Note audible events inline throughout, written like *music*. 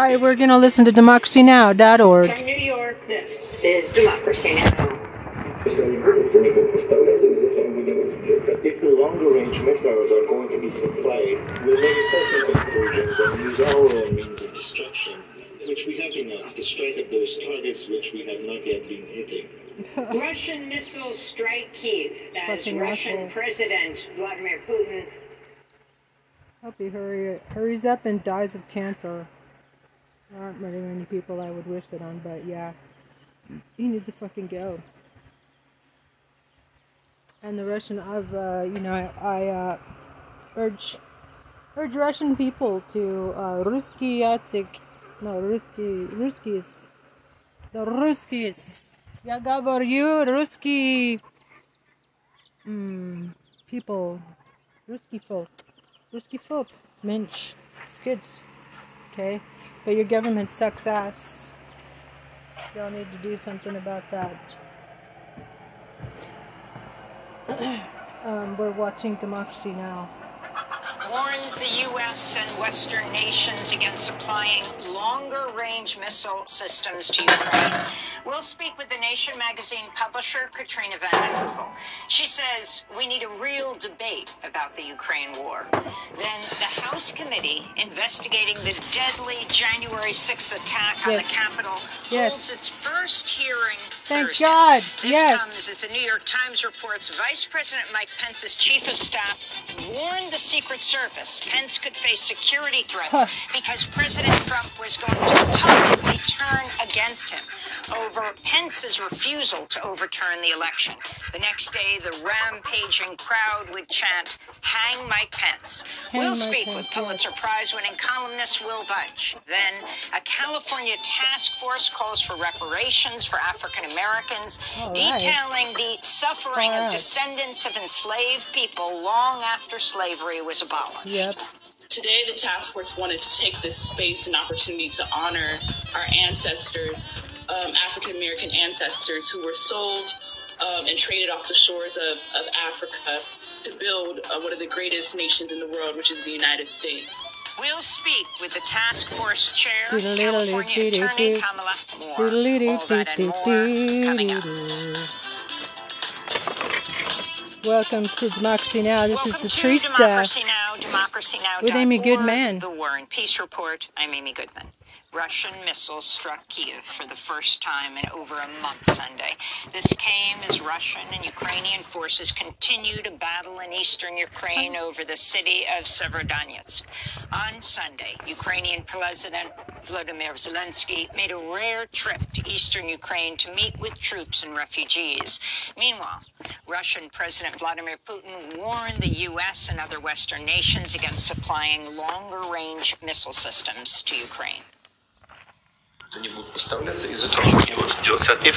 Hi, we're going to listen to democracynow.org. From New York, this is Democracy Now! If the longer range missiles are going to be supplied, we'll make certain conclusions and use our own means of destruction, which we have enough to strike at those targets which we have not yet been hitting. Russian missiles strike Kiev as Fucking Russian asshole. President Vladimir Putin Hope he hurry, hurries up and dies of cancer. There aren't very many people I would wish that on, but yeah. He needs to fucking go. And the Russian, I've, uh, you know, I, I uh, urge, urge Russian people to, uh, Ruski Yatsik, no, Ruski, Ruskis, the Ruskis. Я говорю, русский, mm, people, Ruski folk. Risky folk, mensch, skids, okay? But your government sucks ass. Y'all need to do something about that. *clears throat* um, we're watching Democracy Now! Warns the U.S. and Western nations against supplying longer range missile systems to Ukraine. We'll speak with the Nation magazine publisher, Katrina Vanden Heuvel. She says we need a real debate about the Ukraine war. Then the House committee investigating the deadly January 6th attack on the Capitol Yes. holds its first hearing Thank Thursday. God. This Yes. comes as the New York Times reports Vice President Mike Pence's chief of staff warned the Secret Service Pence could face security threats Huh. because President Trump was going to publicly turn against him over Pence's refusal to overturn the election. The next day, the rampaging crowd would chant, Hang Mike Pence. Hang we'll Mike speak Pence, with. Pulitzer Prize winning columnist Will Bunch. Then, a California task force calls for reparations for African Americans, All right. detailing the suffering All of descendants of enslaved people long after slavery was abolished. Yep. Today, the task force wanted to take this space and opportunity to honor our ancestors, um, African American ancestors who were sold um, and traded off the shores of, of Africa to build uh, one of the greatest nations in the world, which is the United States. We'll speak with the task force chair, California Attorney. Kamilah Moore. All that and more coming up. Welcome to Democracy Now! This Welcome is the to tree Democracy stuff. Now, Democracy Now. With Amy Goodman. The War and Peace Report. I'm Amy Goodman. Russian missiles struck Kiev for the first time in over a month Sunday. This came as Russian and Ukrainian forces continue to battle in eastern Ukraine over the city of Severodonetsk. On Sunday, Ukrainian President Volodymyr Zelensky made a rare trip to eastern Ukraine to meet with troops and refugees. Meanwhile, Russian President Vladimir Putin warned the U.S. and other Western nations against supplying longer range missile systems to Ukraine. If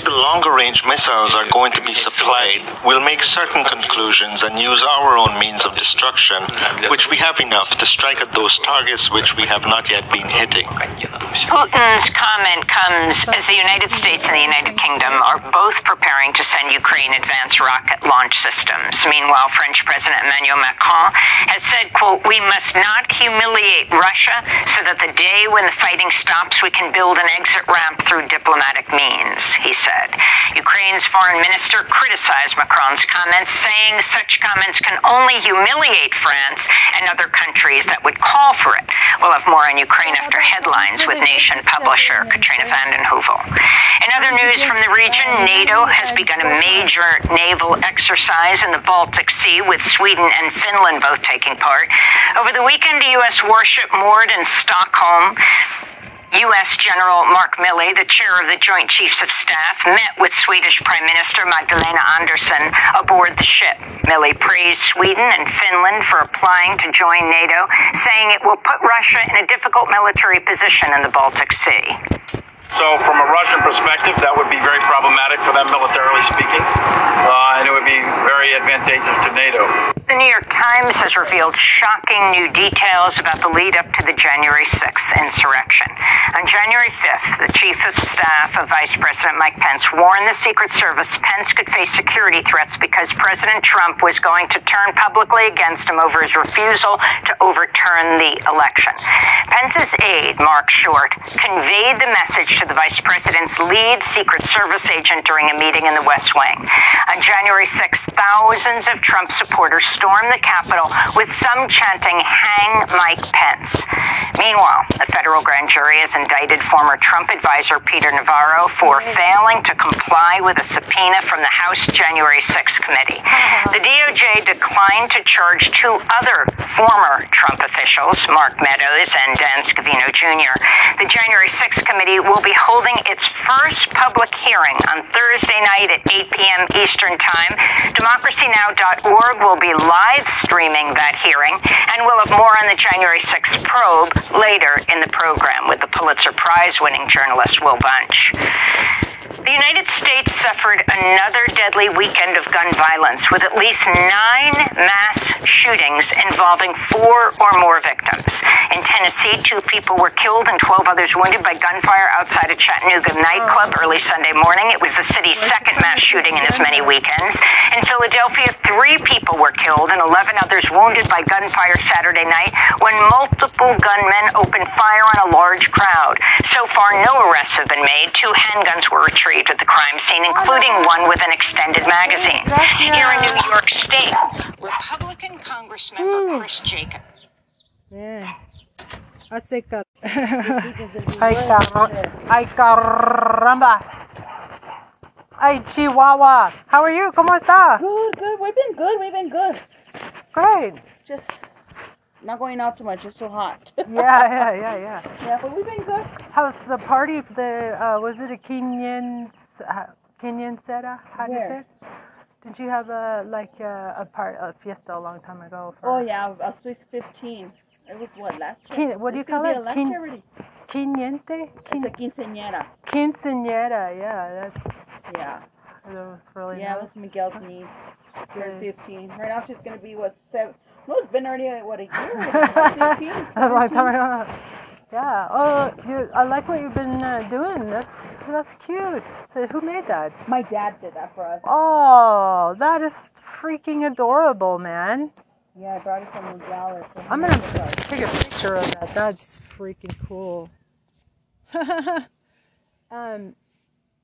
the longer range missiles are going to be supplied, we'll make certain conclusions and use our own means of destruction, which we have enough to strike at those targets which we have not yet been hitting. Putin's comment comes as the United States and the United Kingdom are both preparing to send Ukraine advanced rocket launch systems. Meanwhile, French President Emmanuel Macron has said, quote, we must not humiliate Russia so that the day when the fighting stops, we can build an exit ramp through diplomatic means, he said. Ukraine's foreign minister criticized Macron's comments, saying such comments can only humiliate France and other countries that would call for it. We'll have more on Ukraine after headlines with Nation publisher Katrina Vanden Heuvel. In other news from the region, NATO has begun a major naval exercise in the Baltic Sea with Sweden and Finland both taking part. Over the weekend, a U.S. warship moored in Stockholm U.S. General Mark Milley, the chair of the Joint Chiefs of Staff, met with Swedish Prime Minister Magdalena Andersson aboard the ship. Milley praised Sweden and Finland for applying to join NATO, saying it will put Russia in a difficult military position in the Baltic Sea. So, from a Russian perspective, that would be very problematic for them militarily speaking, uh, and it would be very advantageous to NATO. The New York Times has revealed shocking new details about the lead up to the January 6th insurrection. On January 5th, the chief of staff of Vice President Mike Pence warned the Secret Service Pence could face security threats because President Trump was going to turn publicly against him over his refusal to overturn the election. Pence's aide, Mark Short, conveyed the message to the vice president's lead Secret Service agent during a meeting in the West Wing. On January 6th, thousands of Trump supporters stormed the Capitol with some chanting, Hang Mike Pence. Meanwhile, a federal grand jury has indicted former Trump advisor Peter Navarro for failing to comply with a subpoena from the House January 6th committee. The DOJ declined to charge two other former Trump officials, Mark Meadows and Dan Scavino Jr. The January 6th committee will be holding its first public hearing on Thursday night at 8 p.m. Eastern Time. DemocracyNow.org will be live streaming that hearing, and we'll have more on the January 6th probe later in the program with the Pulitzer Prize winning journalist Will Bunch. The United States suffered another deadly weekend of gun violence with at least nine mass shootings involving four or more victims. In Tennessee, two people were killed and 12 others wounded by gunfire outside a Chattanooga nightclub early Sunday morning. It was the city's second mass shooting in as many weekends. In Philadelphia, three people were killed and 11 others wounded by gunfire Saturday night when multiple gunmen opened fire on a large crowd. So far, no arrests have been made. Two handguns were retrieved at the crime scene, including one with an extended magazine. Here in New York State, Republican Congressmember Chris Jacob. Yeah. Hace car- Ay, carro- Ay, caramba. Ay, Chihuahua. How are you? ¿Cómo está? Good, good. We've been good. We've been good. Great. Just not going out too much. It's so hot. *laughs* Yeah, yeah, yeah, yeah. yeah, but we've been good. How's the party? The uh, was it a Kenyan uh, Kenyan Seta? How do you say? Where? it? Did you have a like uh, a part a fiesta a long time ago? For Oh yeah, was Swiss 15. It was what last year. Ken- what do you It's call it? a Last Ken- year already. Quiniente? It's a quinceañera. Quinceañera, yeah, that's Yeah. that was really Yeah, it was Miguel's niece. Turned 15. Right now she's gonna be what seven? No, it's been already what a year. already, like *laughs* 15, a long 17. *laughs* time ago. Yeah. Oh, you, I like what you've been uh, doing. That's that's cute. So Who made that? My dad did that for us. Oh, that is freaking adorable, man. Yeah, I brought it from Nogales. so I'm made it for gonna us. take a picture of that. That's freaking cool. *laughs* um,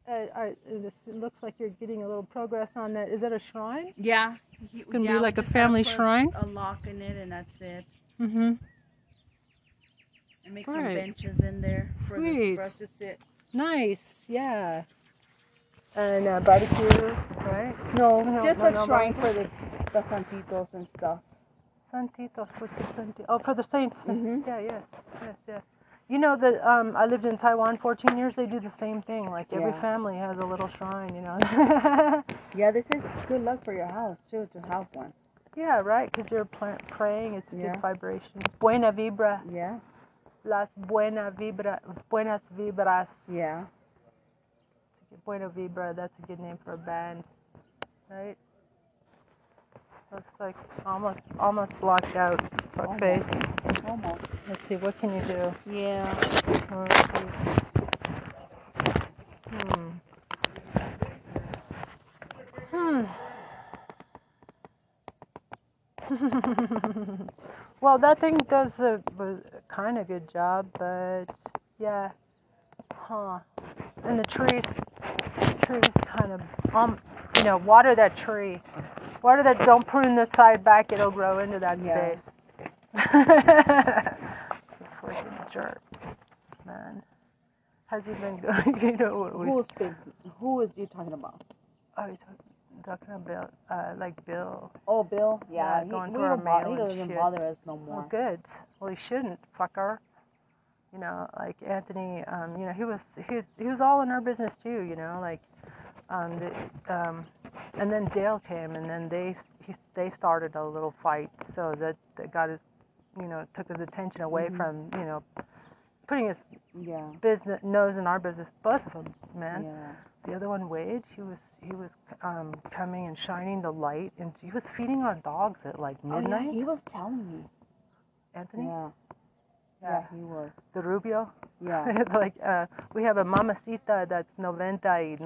uh, uh, this, it looks like you're getting a little progress on that. Is that a shrine? Yeah. It's gonna be like a family shrine? A lock in it, and that's it. Mm-hmm. And make Right. some benches in there for, the, for us to sit. Nice. Yeah. And uh, barbecue, right? No, No, just no, a no shrine barbecue? for the, the santitos and stuff. Santitos, what's the Santi? Oh, for the saints. Mhm. Yeah, yes, yes, yes. You know that um, I lived in Taiwan 14 years. They do the same thing. Like every Yeah. family has a little shrine, you know. *laughs* Yeah, this is good luck for your house too to have one. yeah, right. Because you're pla- praying. It's Yeah. good vibration. Buena vibra. Yeah, Las buena vibra. Buenas vibras. yeah. Buena vibra. That's a good name for a band, right? Looks like almost almost blocked out. Face. Almost. Let's see. What can you do? Yeah. Hmm. Hmm. *laughs* well, that thing does a, kind of good job, but yeah. Huh. And the trees, trees kind of, um, you know, water that tree. Water that, don't prune the side back, it'll grow into that Yeah. space. Freaking jerk, man. Has he been good? *laughs* you know what Who's big? Who is you talking about? Oh, you're talking, talking about uh, like Bill. Oh, Bill. Yeah, Yeah, he, going we through our he mail and doesn't shit. bother us no Well, more. good. Well, he shouldn't, fucker. You know, like Anthony. Um, you know, he was he was, he was all in our business too. You know, like um, the, um, and then Dale came, and then they he, they started a little fight, so that that got his, you know, took his attention away Mhm. from you know putting his Yeah. business nose in our business. Both of them, man. Yeah. The other one, Wade, he was he was um, coming and shining the light, and he was feeding our dogs at like Oh, yeah, midnight. he was telling me. Anthony, Yeah. Yeah. He was. the Rubio. Yeah. *laughs* like uh, we have a mamacita that's 99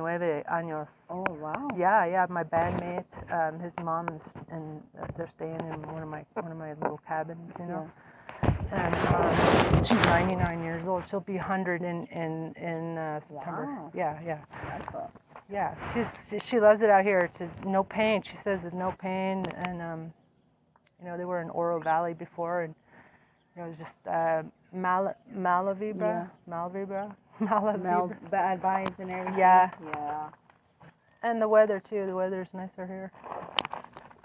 años. Oh wow. Yeah, yeah. My bandmate, um, his mom, is, and uh, they're staying in one of my one of my little cabins, you know. And um, she's 99 years old. She'll be 100 in in in uh, September. Wow. Yeah, yeah, a, yeah. She's she, she loves it out here. It's a, no pain. She says it's no pain, and um, you know they were in Oro Valley before, and it was just uh, Mal Malavibra, Malavibra, *laughs* Malavibra. Mel, bad vibes and everything. Yeah. Yeah. and the weather too. The weather's nicer here.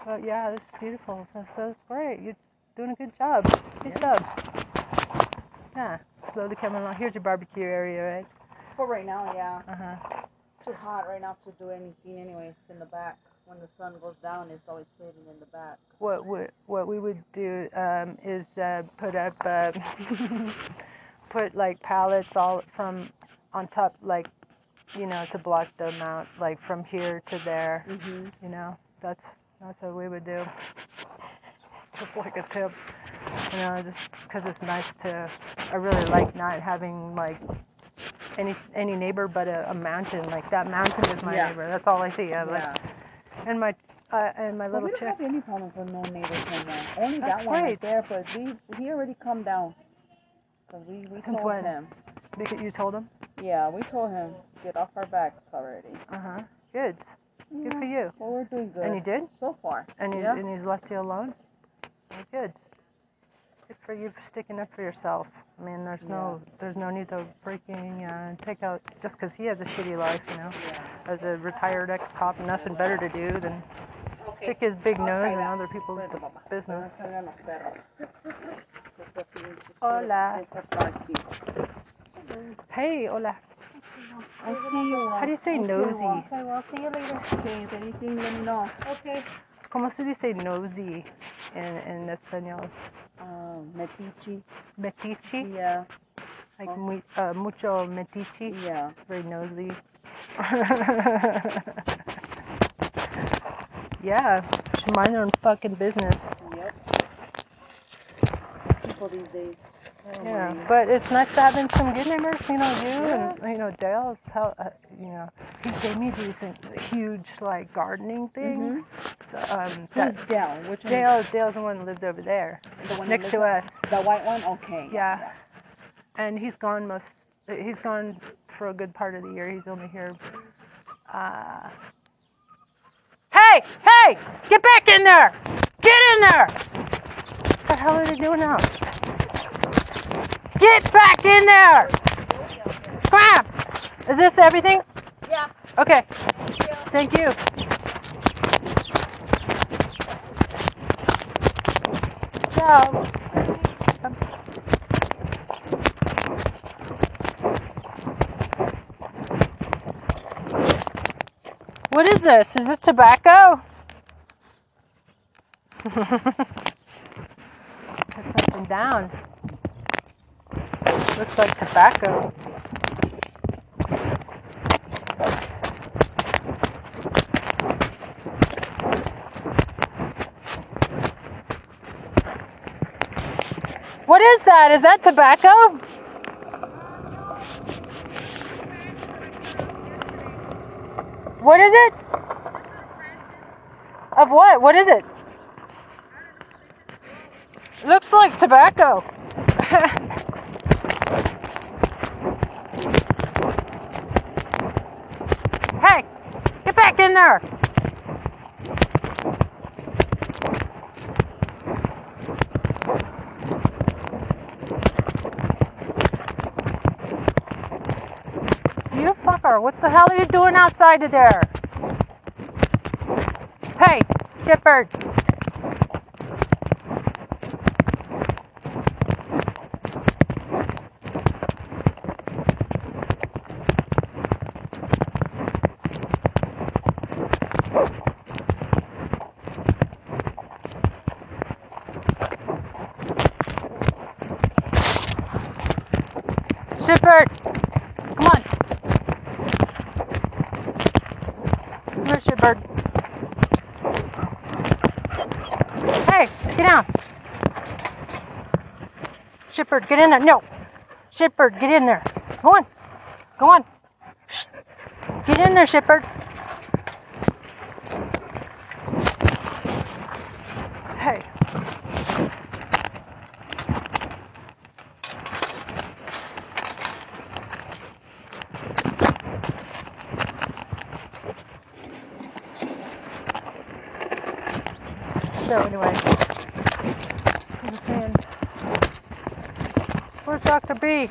But yeah, this is beautiful. So, so it's great. You're doing a good job. Good job. Yeah, slowly coming along. Here's your barbecue area, right? For right now, yeah. Uh huh. Too hot right now to do anything anyways in the back. When the sun goes down, it's always hidden in the back. What would what we would do um, is uh, put up uh, *laughs* put like pallets all from on top, like you know, to block them out, like from here to there. Mm-hmm. You know, that's that's what we would do. *laughs* Just like a tip, you know, just because it's nice to. I really like not having like any any neighbor but a, a mountain. Like that mountain is my Yeah. neighbor. That's all I see. I like, Yeah. And my uh, and my little we don't chick. have any problems with no neighbors no more. Only That's that one right there, but we he already come down. Cause we we Since told when? him. Because you told him. Yeah, we told him get off our backs already. Uh huh. Good. Good for you. Well, we're doing good. And you did? so far. And he yeah. and he's left you alone. Good. Good for you for sticking up for yourself. I mean, there's no there's no need to breaking uh, take out just because he has a shitty life, you know. As a retired ex-cop, nothing better to do than stick his big nose in other people's business. Hola. Hey, hola. I see you. How do you say Okay, nosy? Okay, well, see you later. Okay, if anything, let me know. Okay. ¿Cómo se dice nosy in, in español? Um, metichi. Metiche? Yeah, Like muy, uh, mucho metiche? yeah. Very nosy. *laughs* yeah, mind their own fucking business. Yep. People these days. Oh, Yeah, but it's nice to having some good neighbors. You know, you and you know Dale. is How uh, you know he gave me these uh, huge like gardening things. So, um, Who's that, Dale? Which one? Dale, Dale's the one that lives over there, The one next to us. The white one? Okay. Yeah. and he's gone most. He's gone for a good part of the year. He's only here. Uh, hey, hey, get back in there! Get in there! What the hell are they doing now? Get back in there! Come! Is this everything? Yeah. Okay. Thank you. Ciao. Um, what is this? Is it tobacco? *laughs* Put something down. Looks like tobacco. What is that? Is that tobacco? What is it? Of what? What is it? Looks like tobacco. *laughs* hey, get back in there. You fucker, what the hell are you doing outside of there? Hey, shitbird. Shipbird, get in there. No! Shipbird, get in there. Go on. Go on. Get in there, Shipbird. Hey. So anyway, I was saying, where's Dr. B?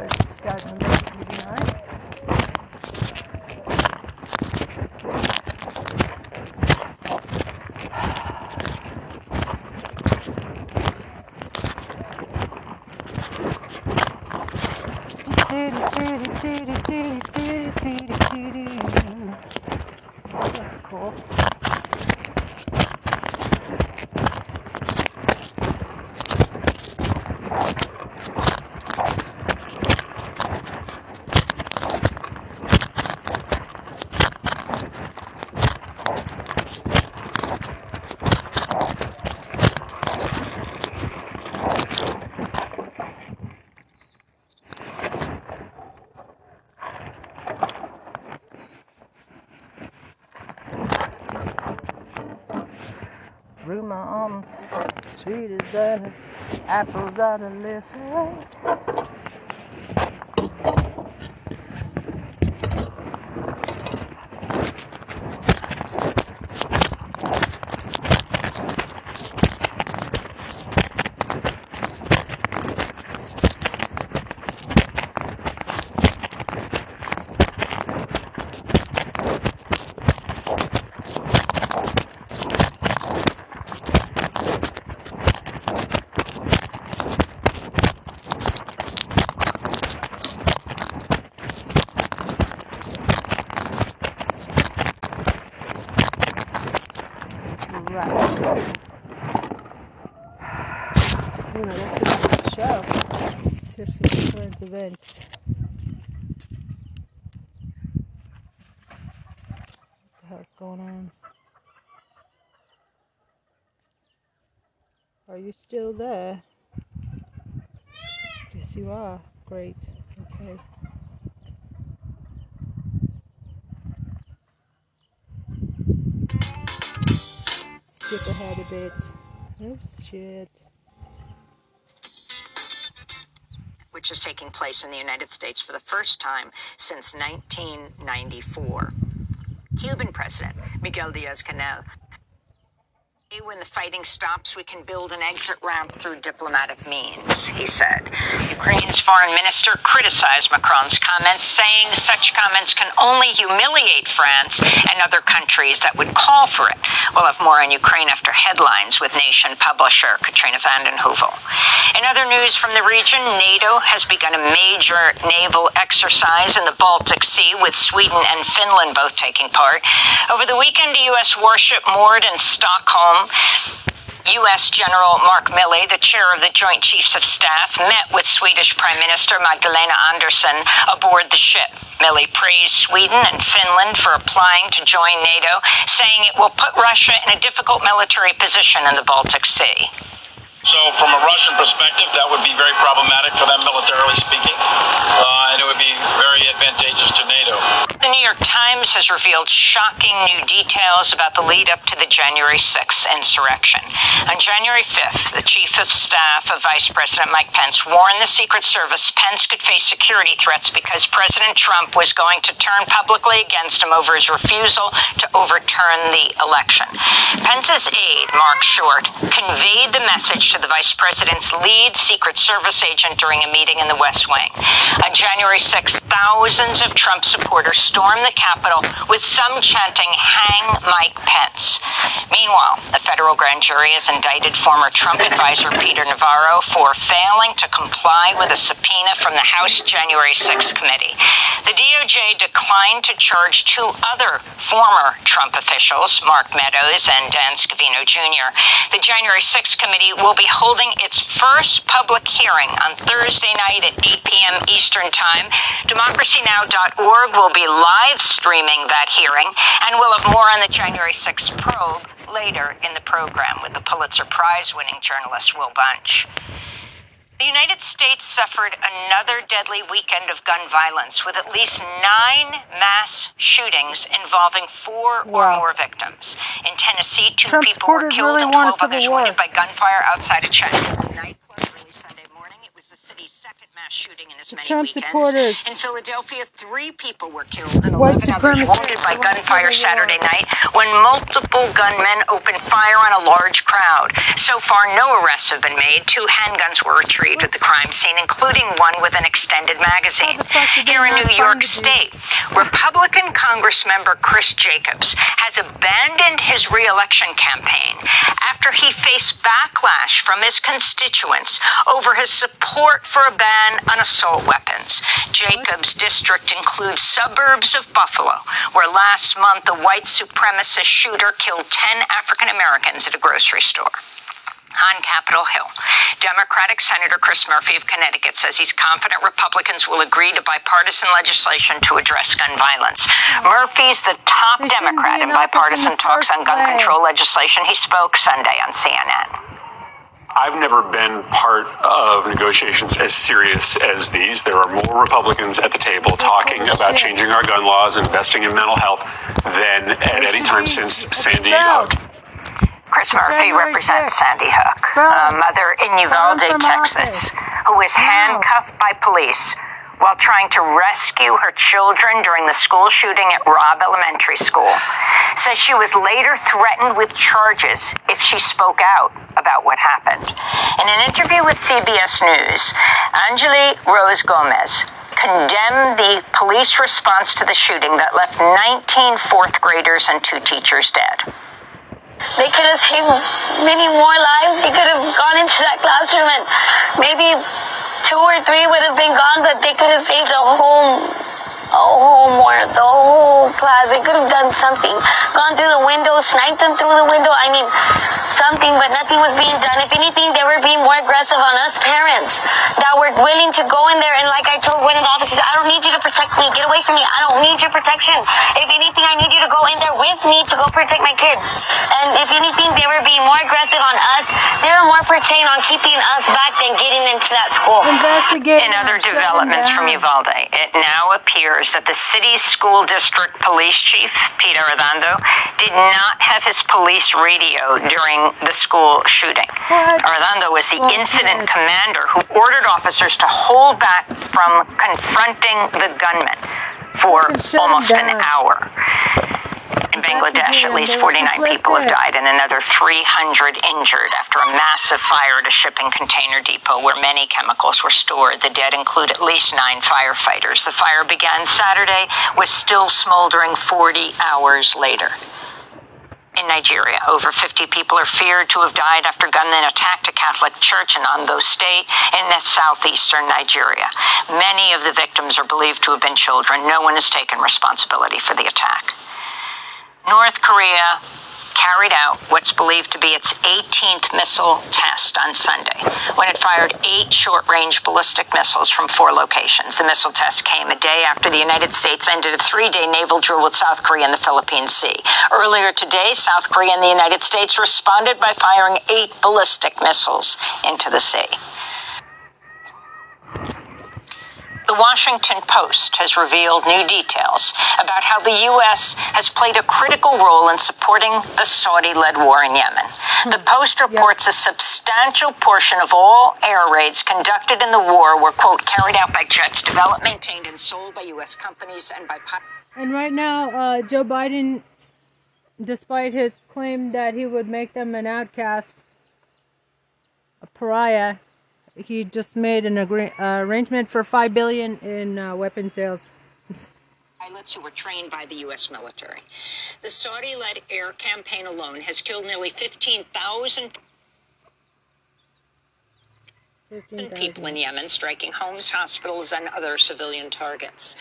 This guy's gonna be pretty nice. That's cool. Through my arms, sweet as butter, apples are delicious. Right. You know, that's been a good show. Let's hear some current events. Taking place in the United States for the first time since 1994. Cuban President Miguel Diaz Canel. When the fighting stops, we can build an exit ramp through diplomatic means, he said. Ukraine's foreign minister criticized Macron's comments, saying such comments can only humiliate France and other countries that would call for it. We'll have more on Ukraine after headlines with Nation publisher Katrina vanden Heuvel. In other news from the region, NATO has begun a major naval exercise in the Baltic Sea with Sweden and Finland both taking part. Over the weekend, a U.S. warship moored in Stockholm U.S. General Mark Milley, the chair of the Joint Chiefs of Staff, met with Swedish Prime Minister Magdalena Andersson aboard the ship. Milley praised Sweden and Finland for applying to join NATO, saying it will put Russia in a difficult military position in the Baltic Sea. So, from a Russian perspective, that would be very problematic for them, militarily speaking, uh, and it would be very advantageous to NATO. The New York Times has revealed shocking new details about the lead up to the January 6th insurrection. On January 5th, the chief of staff of Vice President Mike Pence warned the Secret Service Pence could face security threats because President Trump was going to turn publicly against him over his refusal to overturn the election. Pence's aide, Mark Short, conveyed the message to the vice president's lead Secret Service agent during a meeting in the West Wing. On January 6, thousands of Trump supporters stormed the Capitol with some chanting, Hang Mike Pence. Meanwhile, a federal grand jury has indicted former Trump advisor Peter Navarro for failing to comply with a subpoena from the House January 6 committee. The DOJ declined to charge two other former Trump officials, Mark Meadows and Dan Scavino Jr. The January 6 committee will be holding its first public hearing on Thursday night at 8 p.m. Eastern Time. DemocracyNow.org will be live streaming that hearing, and we'll have more on the January 6 probe later in the program with the Pulitzer Prize winning journalist Will Bunch. The United States suffered another deadly weekend of gun violence with at least nine mass shootings involving four or more victims. In Tennessee, two Trump people were killed really and want a 12 others wounded by gunfire outside a Chattanooga nightclub early Sunday morning. Was the city's second mass shooting in as The many Trump weekends. supporters. In Philadelphia, three people were killed and White 11 others wounded by gunfire. Saturday night when multiple gunmen opened fire on a large crowd. So far, no arrests have been made. Two handguns were retrieved at the crime scene, including one with an extended magazine. How the fuck did they Here in New York? State, Republican Congressmember Chris Jacobs has abandoned his reelection campaign after he faced backlash from his constituents over his support for a ban on assault weapons. Jacobs' district includes suburbs of Buffalo, where last month a white supremacist shooter killed 10 African Americans at a grocery store on Capitol Hill. Democratic Senator Chris Murphy of Connecticut says he's confident Republicans will agree to bipartisan legislation to address gun violence. Murphy's the top Democrat in an office in bipartisan talks on gun control legislation. He spoke Sunday on CNN. I've never been part of negotiations as serious as these. There are more Republicans at the table talking about changing our gun laws, and investing in mental health than at any time since Sandy Hook. Chris Murphy represents Sandy Hook, a mother in Uvalde, Texas, who was handcuffed by police while trying to rescue her children during the school shooting at Robb Elementary School. Says she was later threatened with charges if she spoke out about what happened. In an interview with CBS News, Angeli Rose Gomez condemned the police response to the shooting that left 19 fourth graders and two teachers dead. They could have saved many more lives. They could have gone into that classroom and maybe two or three would have been gone, but they could have saved a whole, Oh, whole more, the whole oh, class. They could have done something. Gone through the window, sniped them through the window. I mean, something, but nothing was being done. If anything, they were being more aggressive on us parents that were willing to go in there. And like I told one of the officers, I don't need you to protect me. Get away from me. I don't need your protection. If anything, I need you to go in there with me to go protect my kids. And if anything, they were being more aggressive on us. They were more pertained on keeping us back than getting into that school. Investigate. In other developments from Uvalde, it now appears that the city's school district police chief, Peter Arredondo, did not have his police radio during the school shooting. What? Arredondo was the Well, incident commander who ordered officers to hold back from confronting the gunman for almost an hour. In Bangladesh, at least 49 people have died and another 300 injured after a massive fire at a shipping container depot where many chemicals were stored. The dead include at least nine firefighters. The fire began Saturday, was still smoldering 40 hours later. In Nigeria, over 50 people are feared to have died after gunmen attacked a Catholic church in Ondo State in southeastern Nigeria. Many of the victims are believed to have been children. No one has taken responsibility for the attack. North Korea carried out what's believed to be its 18th missile test on Sunday when it fired eight short range ballistic missiles from four locations. The missile test came a day after the United States ended a three day naval drill with South Korea in the Philippine Sea. Earlier today, South Korea and the United States responded by firing eight ballistic missiles into the sea. The Washington Post has revealed new details about how the U.S. has played a critical role in supporting the Saudi led war in Yemen. The Post reports a substantial portion of all air raids conducted in the war were, quote, carried out by jets developed, maintained, and sold by U.S. companies and by. And right now, uh, Joe Biden, despite his claim that he would make them an outcast, a pariah, he just made an agree- uh, arrangement for five billion in uh, weapon sales. pilots who were trained by the U.S. military. The Saudi led air campaign alone has killed nearly 15,000 people in Yemen, striking homes, hospitals, and other civilian targets.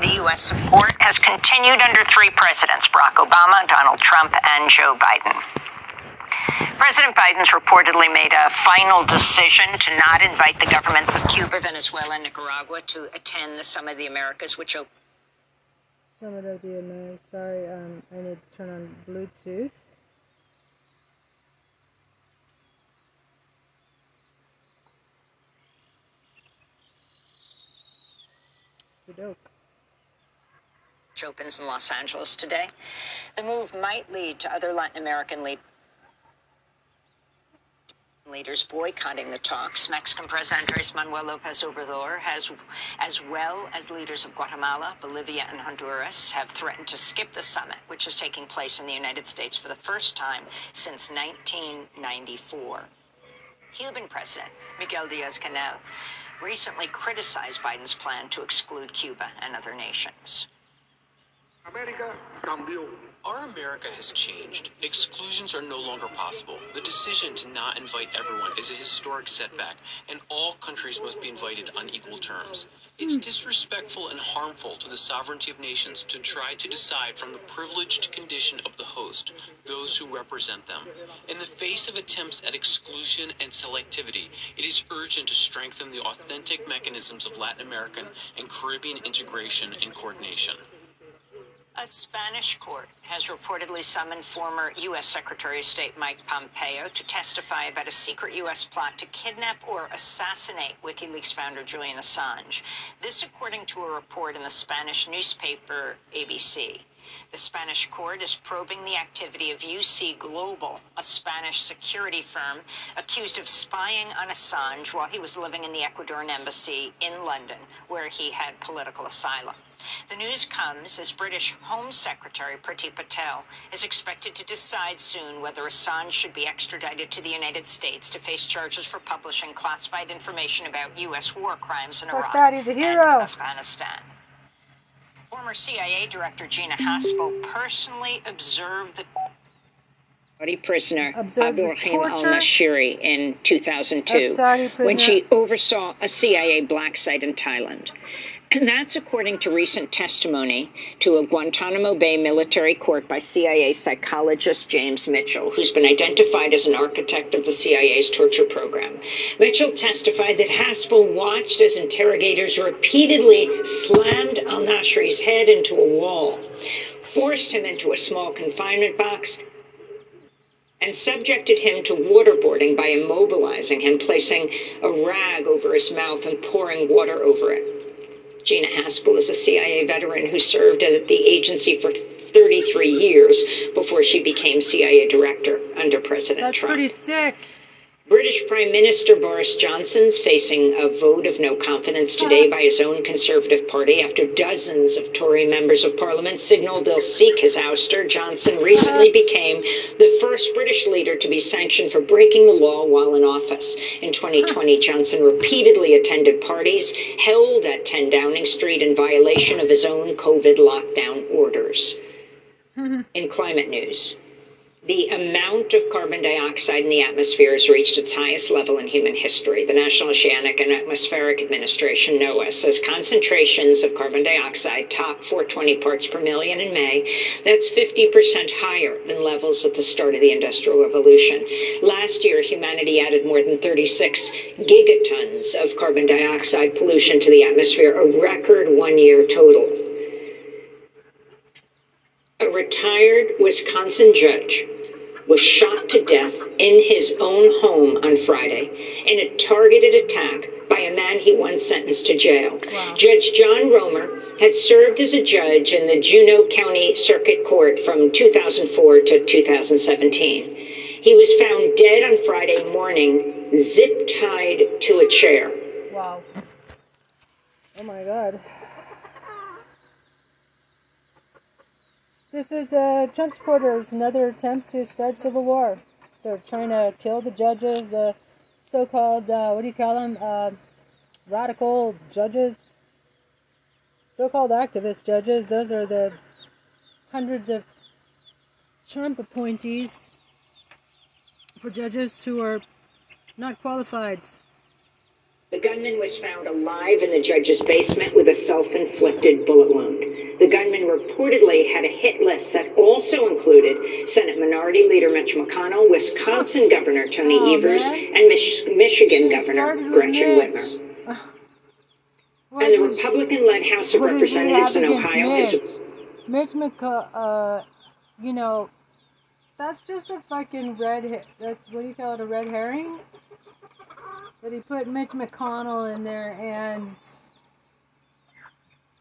The U.S. support has continued under three presidents Barack Obama, Donald Trump, and Joe Biden. President Biden's reportedly made a final decision to not invite the governments of Cuba, Venezuela, and Nicaragua to attend the Summit of the Americas, which opened. Summit of the Americas. Sorry, um, I need to turn on Bluetooth. Opens in Los Angeles today. The move might lead to other Latin American leaders. Leaders boycotting the talks. Mexican President Andres Manuel Lopez Obrador has, as well as leaders of Guatemala, Bolivia, and Honduras, have threatened to skip the summit, which is taking place in the United States for the first time since 1994. Cuban President Miguel Diaz Canel recently criticized Biden's plan to exclude Cuba and other nations. America cambió. Our America has changed. Exclusions are no longer possible. The decision to not invite everyone is a historic setback, and all countries must be invited on equal terms. It's hmm. disrespectful and harmful to the sovereignty of nations to try to decide from the privileged condition of the host those who represent them. In the face of attempts at exclusion and selectivity, it is urgent to strengthen the authentic mechanisms of Latin American and Caribbean integration and coordination. A Spanish court has reportedly summoned former U.S. Secretary of State Mike Pompeo to testify about a secret U.S. plot to kidnap or assassinate WikiLeaks founder Julian Assange. This, according to a report in the Spanish newspaper ABC. The Spanish court is probing the activity of UC Global, a Spanish security firm accused of spying on Assange while he was living in the Ecuadorian embassy in London, where he had political asylum. The news comes as British Home Secretary Priti Patel is expected to decide soon whether Assange should be extradited to the United States to face charges for publishing classified information about U.S. war crimes in Fuck Iraq that, he's a and hero. Afghanistan. Former CIA Director Gina Haspel personally observed the Saudi prisoner Observed the Abdurrahim al-Nashiri in 2002 when she oversaw a CIA black site in Thailand. And that's according to recent testimony to a Guantanamo Bay military court by CIA psychologist James Mitchell, who's been identified as an architect of the CIA's torture program. Mitchell testified that Haspel watched as interrogators repeatedly slammed al Nashiri's head into a wall, forced him into a small confinement box, and subjected him to waterboarding by immobilizing him, placing a rag over his mouth and pouring water over it. Gina Haspel is a CIA veteran who served at the agency for 33 years before she became CIA director under President That's Trump. pretty sick. British Prime Minister Boris Johnson's facing a vote of no confidence today by his own Conservative Party after dozens of Tory members of Parliament signaled they'll seek his ouster. Johnson recently became the first British leader to be sanctioned for breaking the law while in office. In 2020, Johnson repeatedly attended parties held at 10 Downing Street in violation of his own COVID lockdown orders. *laughs* In climate news, The amount of carbon dioxide in the atmosphere has reached its highest level in human history. The National Oceanic and Atmospheric Administration, NOAA, says concentrations of carbon dioxide top 420 parts per million in May. That's 50% higher than levels at the start of the Industrial Revolution. Last year, humanity added more than 36 gigatons of carbon dioxide pollution to the atmosphere, a record one year total. A retired Wisconsin judge was shot to death in his own home on Friday in a targeted attack by a man he once sentenced to jail. Wow. Judge John Roemer had served as a judge in the Juneau County Circuit Court from 2004 to 2017. He was found dead on Friday morning, zip tied to a chair. Wow. Oh my god. This is the Trump supporters, another attempt to start civil war. They're trying to kill the judges, the so-called, uh, what do you call them, uh, radical judges, so-called activist judges. Those are the hundreds of Trump appointees for judges who are not qualified. The gunman was found alive in the judge's basement with a self-inflicted bullet wound. The gunman reportedly had a hit list that also included Senate Minority Leader Mitch McConnell, Wisconsin Governor Tony oh, Evers, man. and Mich- Michigan Governor Gretchen Whitmer. and the Republican-led House of Representatives in Ohio Mitch? has. Mitch McConnell, uh, you know, that's just a fucking red. That's what do you call it? A red herring. But he put Mitch McConnell in there and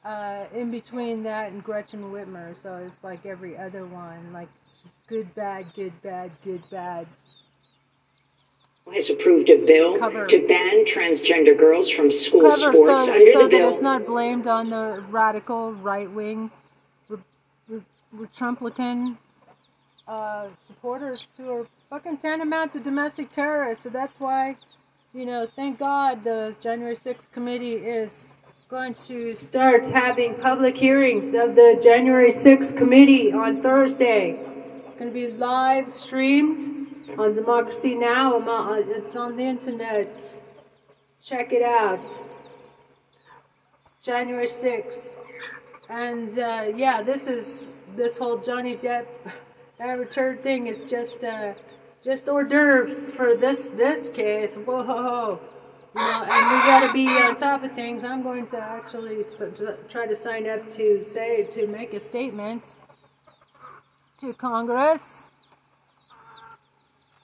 uh, in between that and Gretchen Whitmer, so it's like every other one, like it's good, bad, good, bad, good, bad. Has approved a bill Cover. to ban transgender girls from school Cover, sports. So, Under so the bill, it's not blamed on the radical right wing, Trumplican uh, supporters who are fucking tantamount to domestic terrorists. So that's why, you know, thank God the January 6th committee is going to start having public hearings of the January 6th committee on Thursday. It's going to be live streamed on Democracy Now! It's on the internet. Check it out. January 6th. And uh, yeah, this is this whole Johnny Depp *laughs* amateur thing is just uh, just hors d'oeuvres for this this case. Whoa. You know, and we got to be on top of things. I'm going to actually try to sign up to say to make a statement to Congress.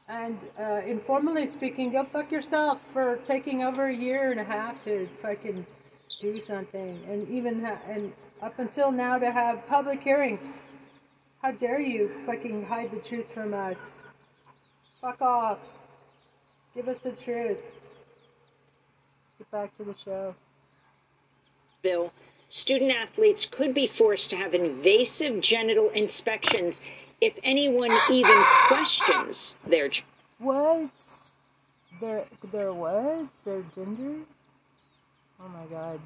And uh, informally speaking, go fuck yourselves for taking over a year and a half to fucking do something, and even and up until now to have public hearings. How dare you fucking hide the truth from us? Fuck off. Give us the truth Let's get back to the show. Bill, student athletes could be forced to have invasive genital inspections if anyone even questions their. What? Their their what? Their gender? Oh my god.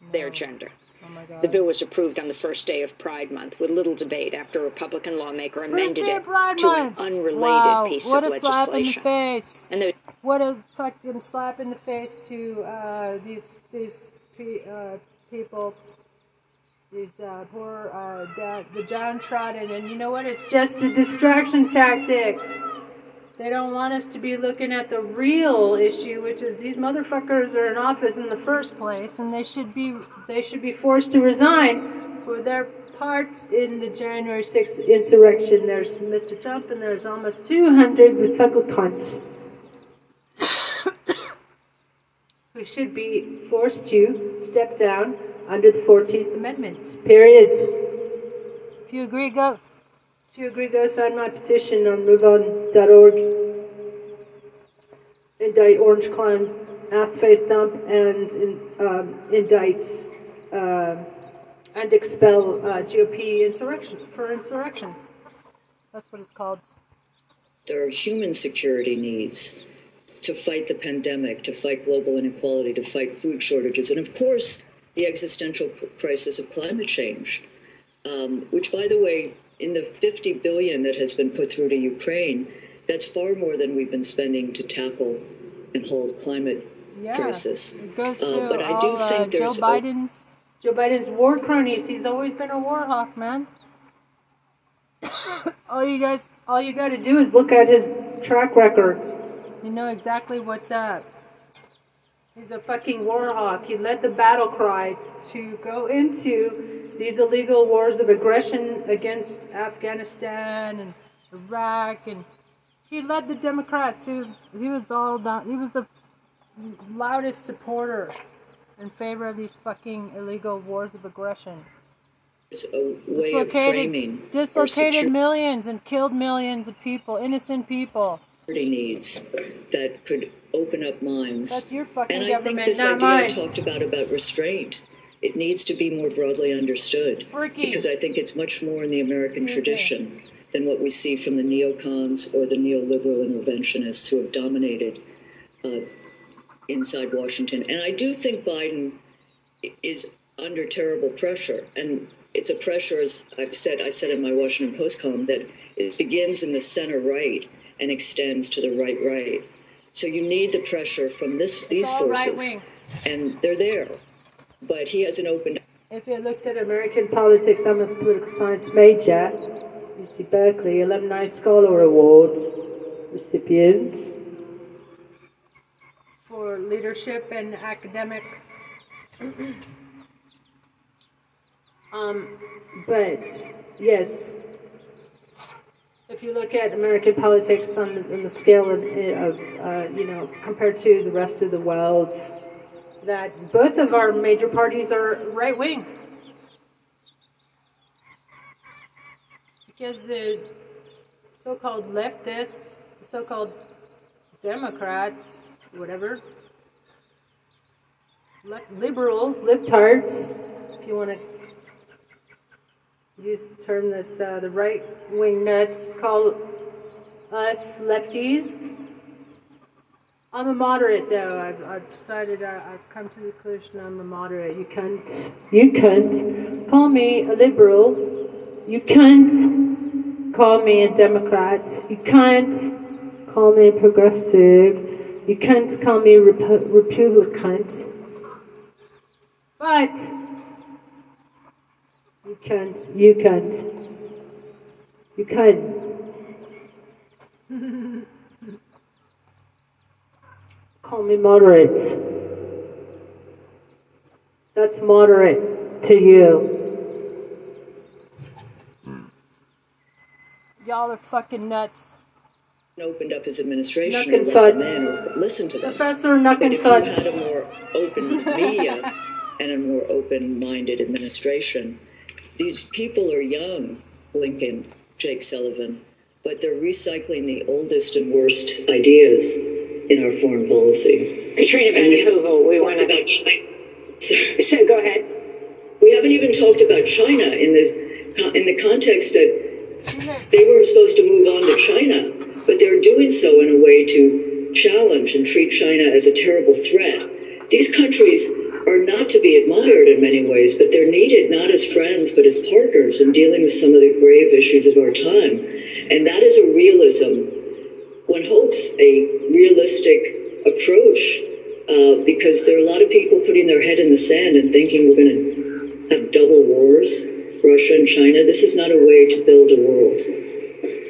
No. Their gender. Oh the bill was approved on the first day of Pride Month with little debate after a Republican lawmaker amended it to an unrelated wow. piece what of a slap in the face. And the, what a fucking slap in the face to uh, these these uh, people, these uh, poor uh, the downtrodden. And you know what? It's just a distraction tactic. They don't want us to be looking at the real issue, which is these motherfuckers are in office in the first place, and they should be they should be forced to resign for their parts in the January 6th insurrection. There's Mr. Trump, and there's almost 200 with punch *coughs* who should be forced to step down under the 14th Amendment. Periods. If you agree, go. If you agree, go sign my petition on MoveOn.org. Indict Orange Clown, ass face dump, and um, indict uh, and expel uh, GOP insurrection for insurrection. That's what it's called. There are human security needs to fight the pandemic, to fight global inequality, to fight food shortages, and of course, the existential crisis of climate change, um, which, by the way, in the 50 billion that has been put through to Ukraine, that's far more than we've been spending to tackle and hold climate Yeah, crisis. it goes Uh, to but I all do uh, think Joe there's a- Biden's Joe Biden's war cronies. He's always been a war hawk, man. *coughs* all you guys, all you got to do is look at his track records. You know exactly what's up. He's a fucking war hawk. He led the battle cry to go into these illegal wars of aggression against Afghanistan and Iraq, and he led the Democrats. He was he was all down. He was the loudest supporter in favor of these fucking illegal wars of aggression. It's a way of framing dislocated millions and killed millions of people, innocent people. needs that could open up minds. That's your fucking and I think this idea mine. I talked about about restraint, it needs to be more broadly understood. Freaky. Because I think it's much more in the American tradition than what we see from the neocons or the neoliberal interventionists who have dominated uh, inside Washington. And I do think Biden is under terrible pressure. And it's a pressure, as I've said, I said in my Washington Post column, that it begins in the center right and extends to the right right. So you need the pressure from this these all right forces, wing. and they're there. But he hasn't opened If you looked at American politics, I'm a political science major. UC Berkeley Alumni Scholar Awards recipient for leadership and academics. *clears throat* um, but yes, if you look at American politics on the, the scale of, of uh, you know, compared to the rest of the world, that both of our major parties are right wing. Because the so called leftists, the so called Democrats, whatever, li- liberals, libtards, if you want to use the term that uh, the right wing nuts call us lefties. I'm a moderate, though. I've, I've decided I, I've come to the conclusion I'm a moderate. You can't, you can't call me a liberal. You can't call me a Democrat. You can't call me a progressive. You can't call me a Repu- Republican. But can't, you can't, you can. Call me moderate. That's moderate to you. Y'all are fucking nuts. opened up his administration Knuck or and let them futs. in or listen to them. Professor Knuck But and if you had a more open media and a more open-minded administration, these people are young, Blinken, Jake Sullivan, but they're recycling the oldest and worst ideas in our foreign policy. Katrina Vanden Heuvel, we want to. about China. So, go ahead. We haven't even talked about China in the in the context that they were supposed to move on to China, but they're doing so in a way to challenge and treat China as a terrible threat. These countries are not to be admired in many ways, but they're needed not as friends but as partners in dealing with some of the grave issues of our time. And that is a realism. One hopes a realistic approach uh, because there are a lot of people putting their head in the sand and thinking we're going to have double wars, Russia and China. This is not a way to build a world.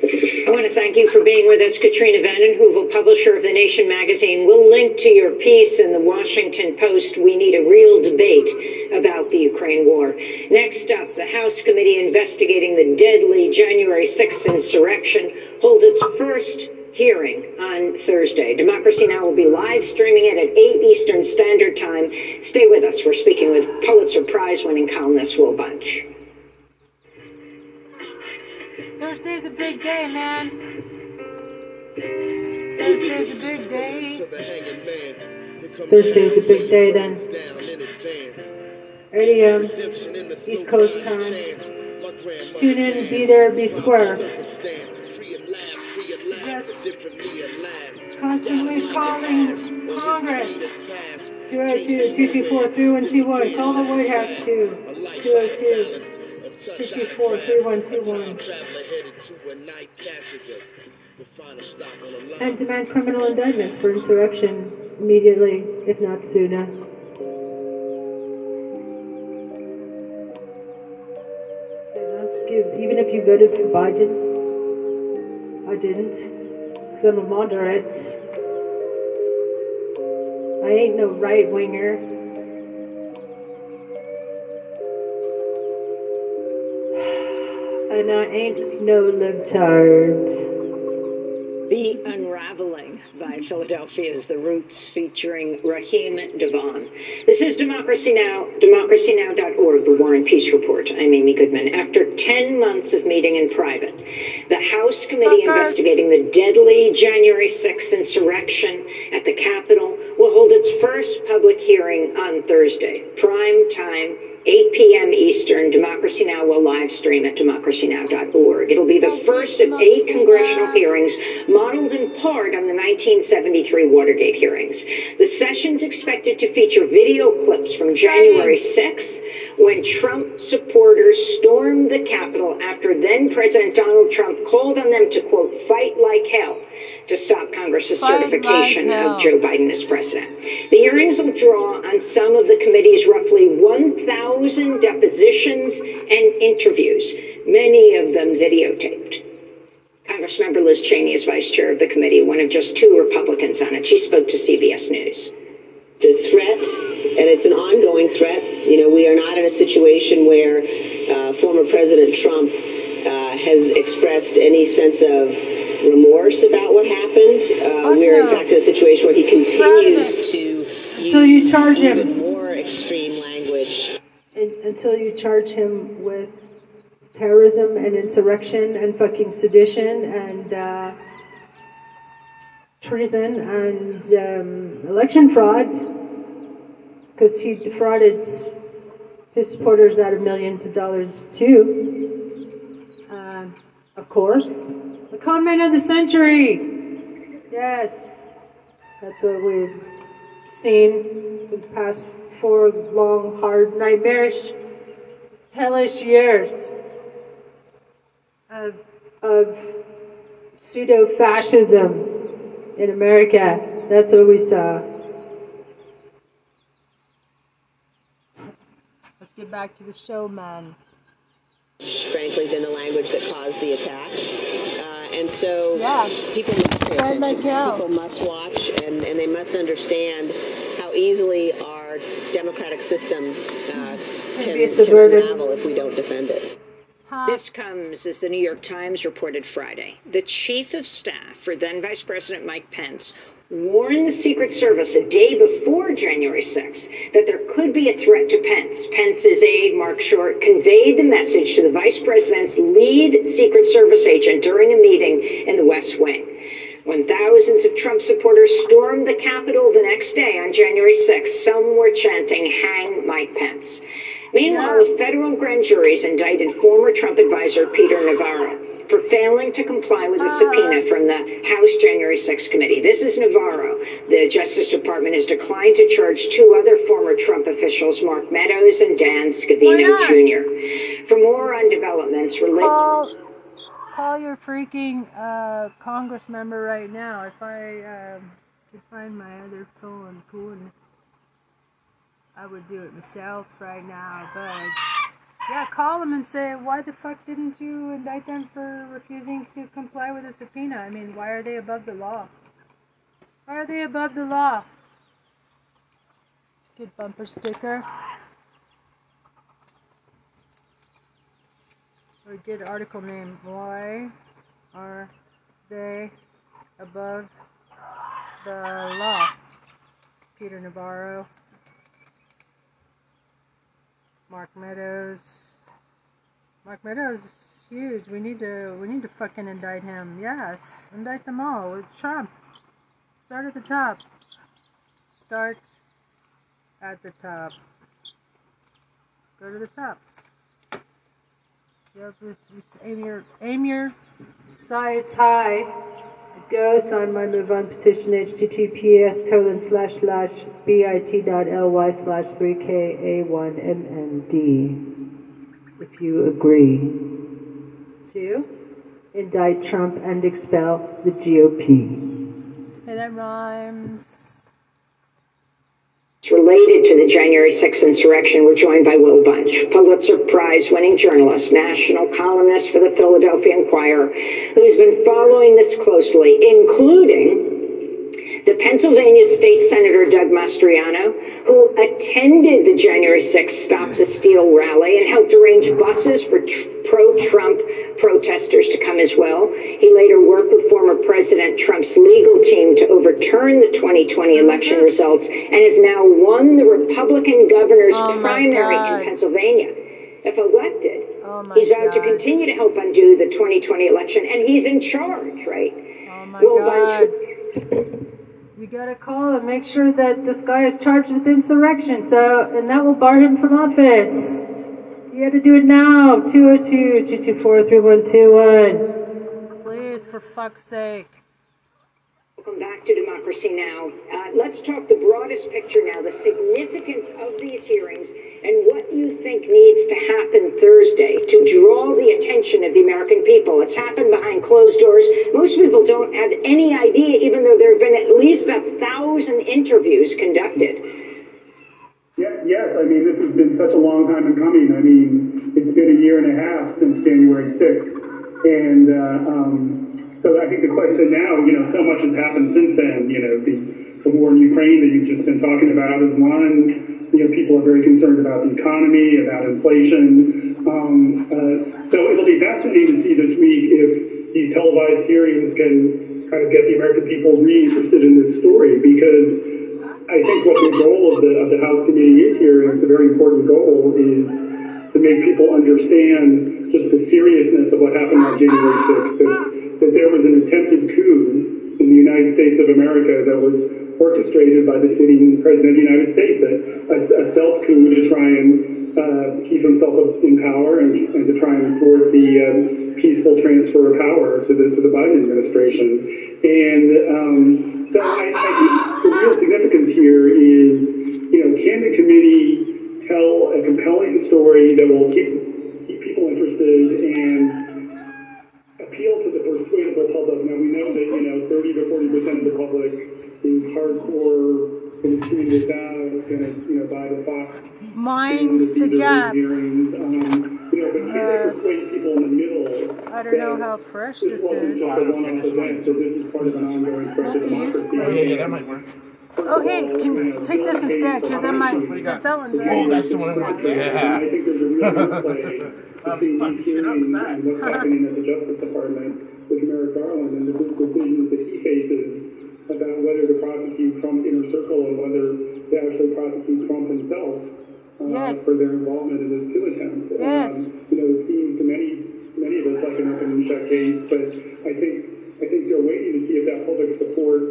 I want to thank you for being with us, Katrina Vanden Heuvel, publisher of The Nation magazine. We'll link to your piece in the Washington Post. We need a real debate about the Ukraine war. Next up, the House committee investigating the deadly January 6th insurrection holds its first hearing on Thursday. Democracy Now! will be live streaming it at 8 Eastern Standard Time. Stay with us. We're speaking with Pulitzer Prize winning columnist Will Bunch. Thursday's a big day, man. Thursday's a big day. Thursday's a big day then. Early um, East Coast time. Tune in, be there, be square. Just constantly calling Congress. 202-224-3121. Call the White House too. 202 64 3121. And demand criminal indictments for insurrection immediately, if not sooner. Even if you voted for Biden, I didn't, because I'm a moderate. I ain't no right winger. And I ain't no libtard. The Unraveling by Philadelphia's The Roots featuring Raheem DeVaughn. This is Democracy Now!, democracynow.org, the War and Peace Report. I'm Amy Goodman. After 10 months of meeting in private, the House committee investigating the deadly January 6th insurrection at the Capitol will hold its first public hearing on Thursday. Prime time, 8 p.m. Eastern. Democracy Now! will live stream at democracynow.org. It'll be the first of eight congressional hearings modeled in part on the 1973 Watergate hearings. The session's expected to feature video clips from January 6th when Trump supporters stormed the Capitol after then President Donald Trump called on them to, quote, fight like hell to stop Congress's Fight certification like of Joe Biden as president. The hearings will draw on some of the committee's roughly 1,000 depositions and interviews, many of them videotaped. Congressmember Liz Cheney is vice chair of the committee, one of just two Republicans on it. She spoke to CBS News. the threat, and it's an ongoing threat. You know, we are not in a situation where uh, former President Trump uh, has expressed any sense of remorse about what happened. Uh, we are, in fact, in a situation where he continues to Until you use charge him. even more extreme language. Un- until you charge him with terrorism and insurrection and fucking sedition and uh, treason and um, election fraud because he defrauded his supporters out of millions of dollars too. Um, of course, the con man of the century. Yes, that's what we've seen in the past four long, hard, nightmarish, hellish years of, of pseudo fascism in America. That's what we saw. Let's get back to the show, man. frankly, than the language that caused the attack. Uh, and so Yeah. people must pay attention. People must watch and, and they must understand how easily our democratic system uh, can, be can subverted. unravel if we don't defend it. This comes as the New York Times reported Friday. The chief of staff for then Vice President Mike Pence warned the Secret Service a day before January 6th that there could be a threat to Pence. Pence's aide, Mark Short, conveyed the message to the vice president's lead Secret Service agent during a meeting in the West Wing. When thousands of Trump supporters stormed the Capitol the next day on January 6th, some were chanting, Hang Mike Pence. Meanwhile, a federal grand jury has indicted former Trump advisor Peter Navarro for failing to comply with a subpoena from the House January 6th committee. This is Navarro. The Justice Department has declined to charge two other former Trump officials, Mark Meadows and Dan Scavino? Jr. For more on developments related. Call, your freaking uh, Congress member right now. If I um, could find my other phone, phone, I would do it myself right now. But yeah, call them and say, why the fuck didn't you indict them for refusing to comply with a subpoena? I mean, why are they above the law? Why are they above the law? It's a Good bumper sticker. Or article name. Why are they above the law? Peter Navarro. Mark Meadows. Mark Meadows is huge. We need to we need to fucking indict him. Yes. Indict them all. It's Trump. Start at the top. Start at the top. Go to the top. It's, it's aim your aim your high. It goes on my move on petition https colon slash slash bit dot ly slash 3ka1mmd. If if you agree to indict Trump and expel the GOP. Hey, that rhymes. Related to the January 6th insurrection, we're joined by Will Bunch, Pulitzer Prize winning journalist, national columnist for the Philadelphia Inquirer, who's been following this closely, including the Pennsylvania State Senator Doug Mastriano, who attended the January 6th Stop the Steal rally and helped arrange buses for tr- pro Trump protesters to come as well. He later worked with former President Trump's legal team to overturn the 2020 election results and has now won the Republican governor's Oh primary God. in Pennsylvania. If elected, Oh he's vowed to continue to help undo the 2020 election, and he's in charge, right? Oh my Will God. Bunch, You gotta call and make sure that this guy is charged with insurrection. So, and that will bar him from office. You gotta do it now. 202 224 3121. Please, for fuck's sake. Welcome back to Democracy Now! Uh, let's talk the broadest picture now, the significance of these hearings, and what you think needs to happen Thursday to draw the attention of the American people. It's happened behind closed doors. Most people don't have any idea, even though there have been at least a thousand interviews conducted. Yeah, yes, I mean, this has been such a long time in coming. I mean, it's been a year and a half since January 6th. And uh, um, so I think the question now, you know, so much has happened since then. You know, the, the war in Ukraine that you've just been talking about is one. You know, people are very concerned about the economy, about inflation. Um, uh, so it'll be fascinating to see this week if these televised hearings can kind of get the American people really interested in this story because I think what the goal of the, of the House committee is here, and it's a very important goal, is to make people understand just the seriousness of what happened on January 6th, that, that there was an attempted coup in the United States of America that was orchestrated by the sitting president of the United States, a, a, a self coup to try and uh, keep himself in power and, and to try and thwart the um, peaceful transfer of power to the to the Biden administration. And um, so I, I think the real significance here is, you know, can the committee tell a compelling story that will keep keep people interested and appeal to the persuadable public? Now we know that you know 30 to 40 percent of the public is hardcore. Going to tune this out, going to, you know, buy the Fox Minds the gap. hearings. Um, you know, but can they persuade people in the middle? I don't know how fresh this wasn't is. just a one-off event, that this is part of an ongoing threat to democracy. Oh, yeah, yeah, that might work. Oh, hey, can take this instead, because I might. Because that one's Oh, that's the one I want. Yeah. *laughs* I think there's a real interplay between these hearings and what's happening at the Justice Department with Merrick Garland and the decisions that he faces about whether to prosecute Trump's inner circle and whether to actually prosecute Trump himself uh, Yes. for their involvement in this coup attempt. Yes. Um, you know, it seems to many many of us like an open and shut case, but I think I think they're waiting to see if that public support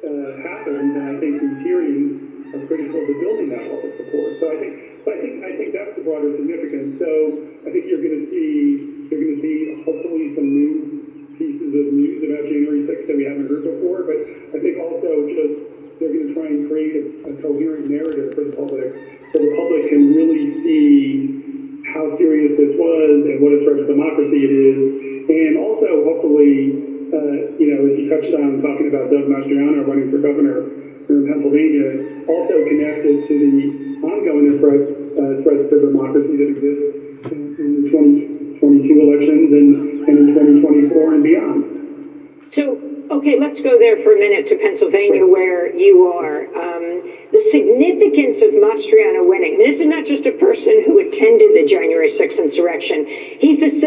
uh, happens, and I think these hearings are critical to building that public support. So I think so I think I think that's the broader significance. So I think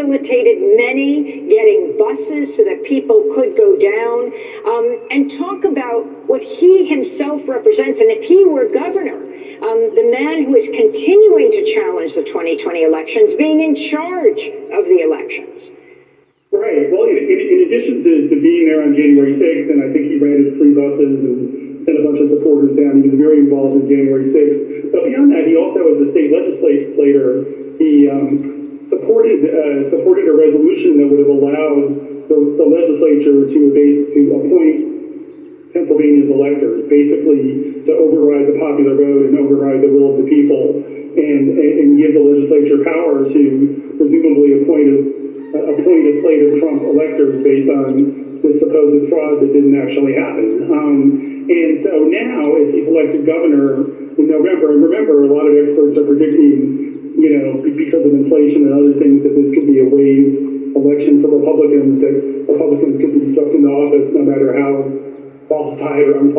facilitated many getting buses so that people could go down um, and talk about what he himself represents. And if he were governor, um, the man who is continuing to challenge the 2020 elections, being in charge of the elections.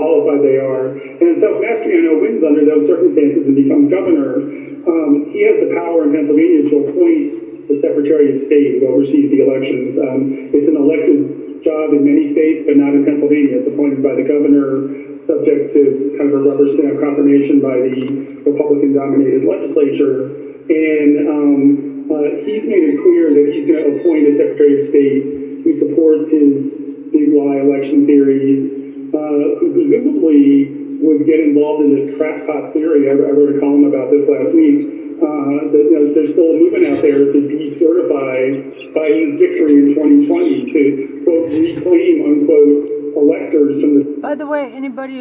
Qualified they are. And so if Mastriano wins under those circumstances and becomes governor, um, he has the power in Pennsylvania to appoint the Secretary of State who oversees the elections. Um, it's an elected job in many states, but not in Pennsylvania. It's appointed by the governor, subject to kind of a rubber stamp confirmation by the Republican-dominated legislature.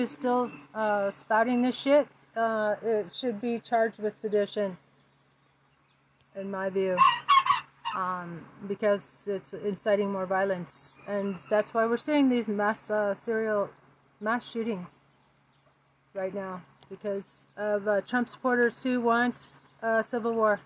Still uh, spouting this shit, uh, it should be charged with sedition, in my view, um, because it's inciting more violence, and that's why we're seeing these mass uh, serial mass shootings right now because of uh, Trump supporters who want uh, civil war.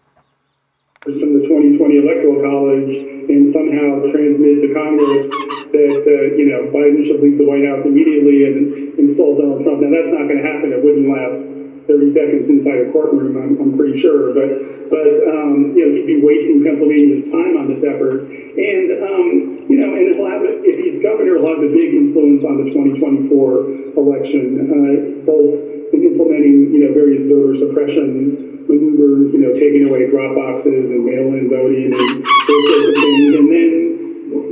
From the 2020 Electoral College and somehow transmit to Congress that uh, you know Biden should leave the White House immediately and install Donald Trump. Now that's not going to happen. It wouldn't last 30 seconds inside a courtroom. I'm, I'm pretty sure, but but um, you know he'd be wasting Pennsylvania's time on this effort. And um, you know, and he'll have if he's governor, he'll have a big influence on the 2024 election, uh, both in implementing you know various voter suppression maneuvers, you know, taking away drop boxes and mail-in voting and those sorts of things. And then,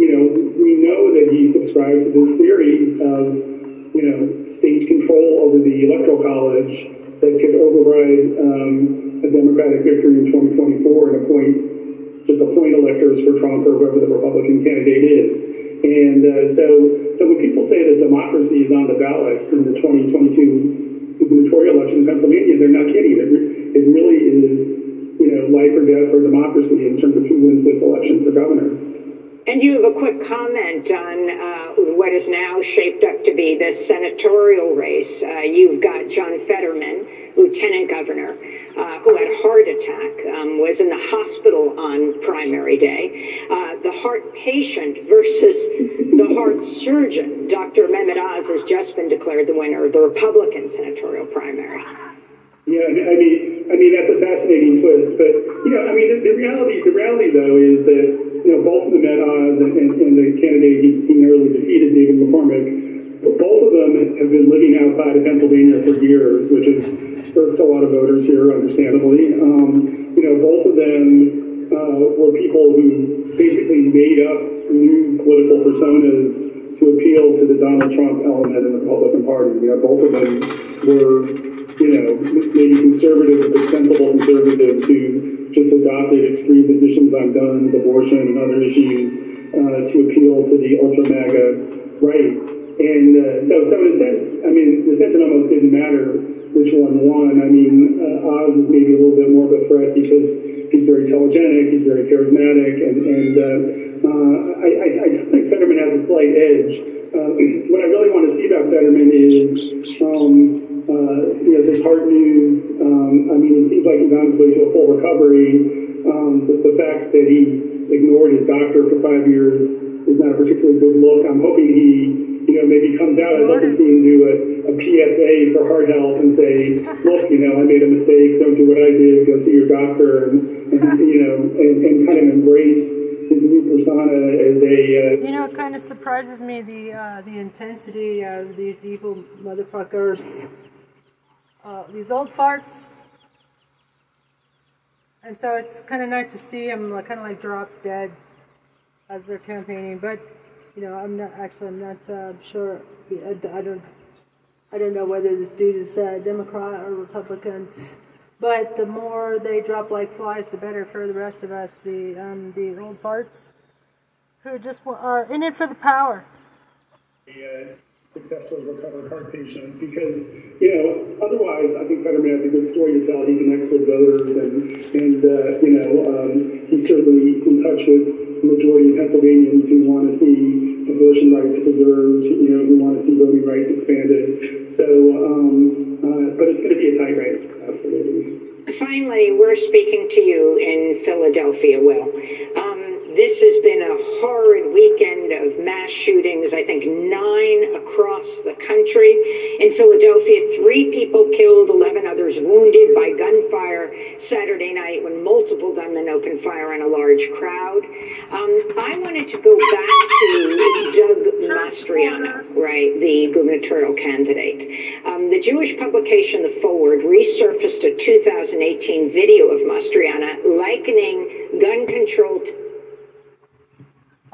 you know, we know that he subscribes to this theory of, you know, state control over the electoral college that could override um, a Democratic victory in 2024 and appoint just appoint electors for Trump or whoever the Republican candidate is. And uh, so, so when people say that democracy is on the ballot in the 2022 gubernatorial election in Pennsylvania, they're not kidding. It, it really is, you know, life or death for democracy in terms of who wins this election for governor. And you have a quick comment on uh, what is now shaped up to be the senatorial race. Uh, you've got John Fetterman, lieutenant governor, uh, who had a heart attack, um, was in the hospital on primary day. Uh, the heart patient versus the heart surgeon. Dr. Mehmet Oz has just been declared the winner of the Republican senatorial primary. Yeah, I mean, I mean that's a fascinating twist, but you know, I mean, the, the reality, the reality though is that you know both of the Mehmet Oz and, and, and the candidate he, he narrowly defeated, David McCormick, but both of them have been living outside of Pennsylvania for years, which has irked a lot of voters here, understandably. Um, you know, both of them uh, were people who basically made up new political personas to appeal to the Donald Trump element in the Republican Party. You know, both of them were you know, maybe conservative, but sensible conservatives who just adopted extreme positions on guns, abortion, and other issues uh, to appeal to the ultra MAGA right. And uh, so, so in a sense, I mean, the sense, it almost didn't matter which one won. I mean, uh, Oz is maybe a little bit more of a threat because he's very telegenic, he's very charismatic, and, and uh, uh, I, I, I think Fetterman has a slight edge. Uh, *clears throat* what I really want to see about Fetterman is um, uh, you know, this heart news. Um, I mean, it seems like he's on his way to a full recovery. Um, but the fact that he ignored his doctor for five years is not a particularly good look. I'm hoping he, you know, maybe comes out. I'd love to see him do a, a PSA for heart health and say, look, you know, I made a mistake. Don't do what I did. Go see your doctor, and, and you know, and, and kind of embrace his new persona as a. Uh, you know, it kind of surprises me the uh, the intensity of these evil motherfuckers uh, these old farts. And so it's kind of nice to see them kind of like drop dead as they're campaigning. But you know, I'm not actually I'm not uh, sure. I, don't I don't know whether this dude is uh, Democrat or Republicans. But the more they drop like flies, the better for the rest of us. The um, the old farts who just are in it for the power. Yeah successfully recover heart patient because, you know, otherwise I think Fetterman has a good story to tell. He connects with voters and, and uh, you know, um, he's certainly in touch with the majority of Pennsylvanians who want to see abortion rights preserved, you know, who want to see voting rights expanded. So, um, uh, but it's going to be a tight race, absolutely. Finally, we're speaking to you in Philadelphia, Will. Um, this has been a horrid weekend of mass shootings, I think nine across the country. In Philadelphia, three people killed, 11 others wounded by gunfire Saturday night when multiple gunmen opened fire on a large crowd. Um, I wanted to go back to Doug Mastriano, right, the gubernatorial candidate. Um, the Jewish publication The Forward resurfaced a 2018 video of Mastriano likening gun control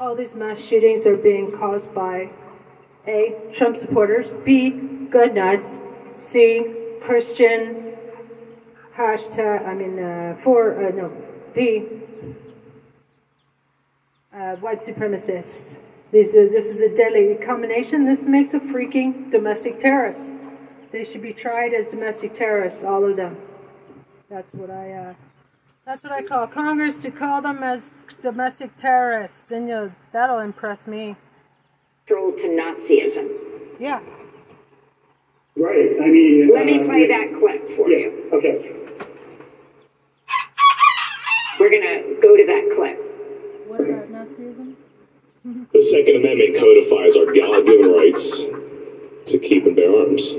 all these mass shootings are being caused by A. Trump supporters, B. good nuts, C. Christian hashtag, I mean, uh, for, uh, no, D. Uh, white supremacists. These are, this is a deadly combination. This makes a freaking domestic terrorist. They should be tried as domestic terrorists, all of them. That's what I, uh, that's what I call Congress to call them as domestic terrorists. Then you that'll impress me. Control to Nazism. Yeah. Right. I mean, let uh, me play that clip for yeah, you. Okay. We're gonna go to that clip. What about Nazism? The Second Amendment codifies our God-given rights to keep and bear arms.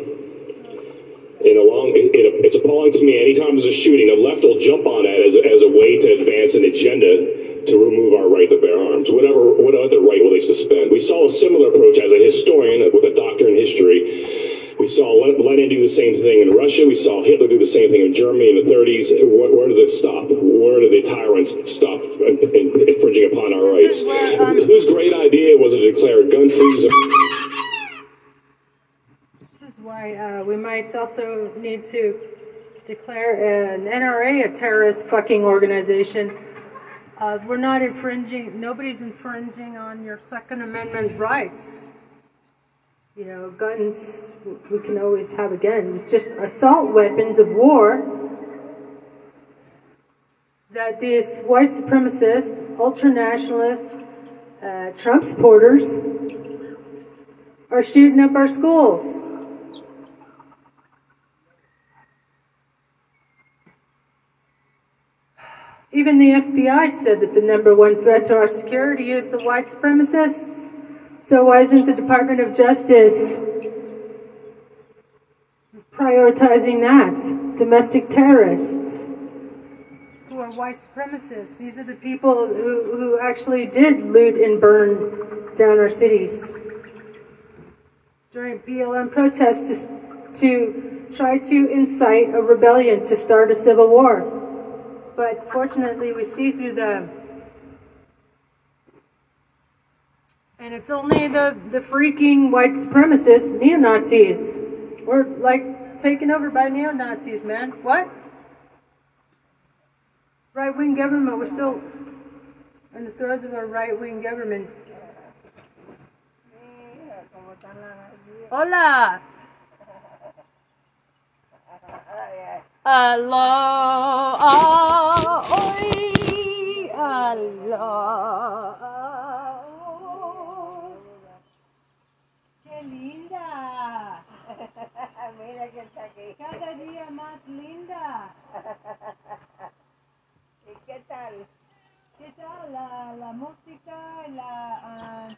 And along, it, it, it's appalling to me. Anytime there's a shooting, the left will jump on that as a, as a way to advance an agenda to remove our right to bear arms. Whatever, what other right will they suspend? We saw a similar approach as a historian with a doctor in history. We saw Lenin do the same thing in Russia. We saw Hitler do the same thing in Germany in the 30s. Where, where does it stop? Where do the tyrants stop infringing upon our rights? Where, um, Whose great idea was it to declare gun-free zone? Why uh, we might also need to declare an NRA a terrorist fucking organization. Uh, we're not infringing, nobody's infringing on your Second Amendment rights. You know, guns we can always have again. It's just assault weapons of war that these white supremacist, ultra nationalist, uh, Trump supporters are shooting up our schools. Even the FBI said that the number one threat to our security is the white supremacists. So why isn't the Department of Justice prioritizing that? Domestic terrorists who are white supremacists. These are the people who, who actually did loot and burn down our cities during BLM protests to, to try to incite a rebellion to start a civil war. But fortunately, we see through them. And it's only the, the freaking white supremacists, neo Nazis. We're like taken over by neo Nazis, man. What? Right wing government, we're still in the throes of a right wing government. Hola! Allah, oi. ¡Qué linda! Mira está aquí. Cada día más linda. ¿Y qué tal? ¿Qué tal la, la música, la, ah,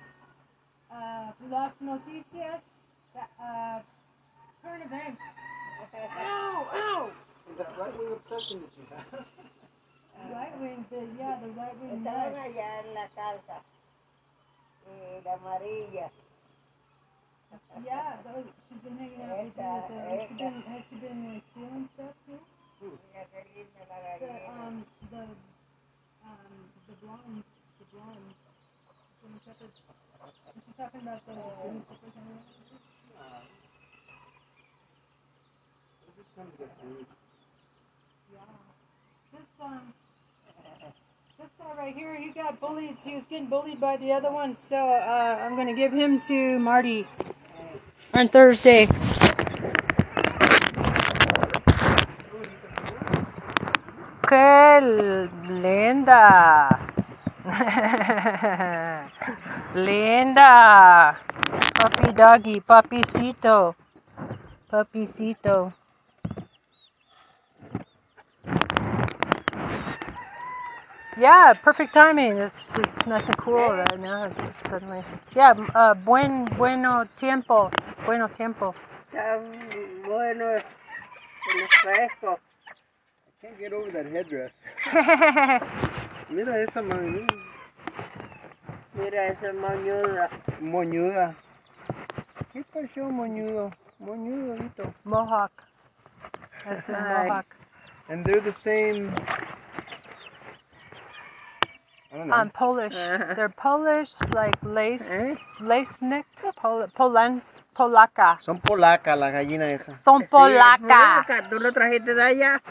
ah, las noticias, uh, current events? Ow, ow! That right wing obsession that you have. Right wing, the, yeah, the right wing. Estaban nuts. allá en la casa. Y la amarilla. Yeah, those, she's been hanging out with, Esa, with uh, she been, has she been like, stealing stuff too? Mira qué linda la The, um, the, um, the blondes, the blondes, German shepherds. She's talking about the, the new position. Just come to get food. Yeah. This, um, *laughs* this guy right here, he got bullied. He was getting bullied by the other one, so uh, I'm going to give him to Marty. on Thursday. ¡Qué linda! *laughs* linda! Puppy doggy, papicito. Papicito. Yeah, perfect timing. It's just nice and cool right now. It's just suddenly. Yeah, uh, buen, bueno tiempo. Bueno tiempo. Está bueno el fresco. I can't get over that headdress. *laughs* Mira esa man, Mira esa moñuda. moñuda. ¿Qué pasó, moñudo? Moñudito. Mohawk. That's a Ay. mohawk. And they're the same. I don't know. Um, Polish. They're Polish, like lace, lace necked. Pol- Polan, Polaka. Son polaca la gallina esa. Son polaca. Polaca, ¿Tú lo trajiste de allá?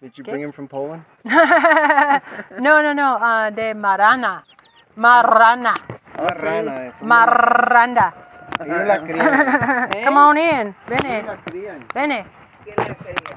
Did you bring him from Poland? *laughs* no, no, no. Uh, de Marana. Marana. Marrana esa. Marranda. Ellos la crían. *laughs* Come on in. Ellos Vene. Vene. ¿Quién la quería?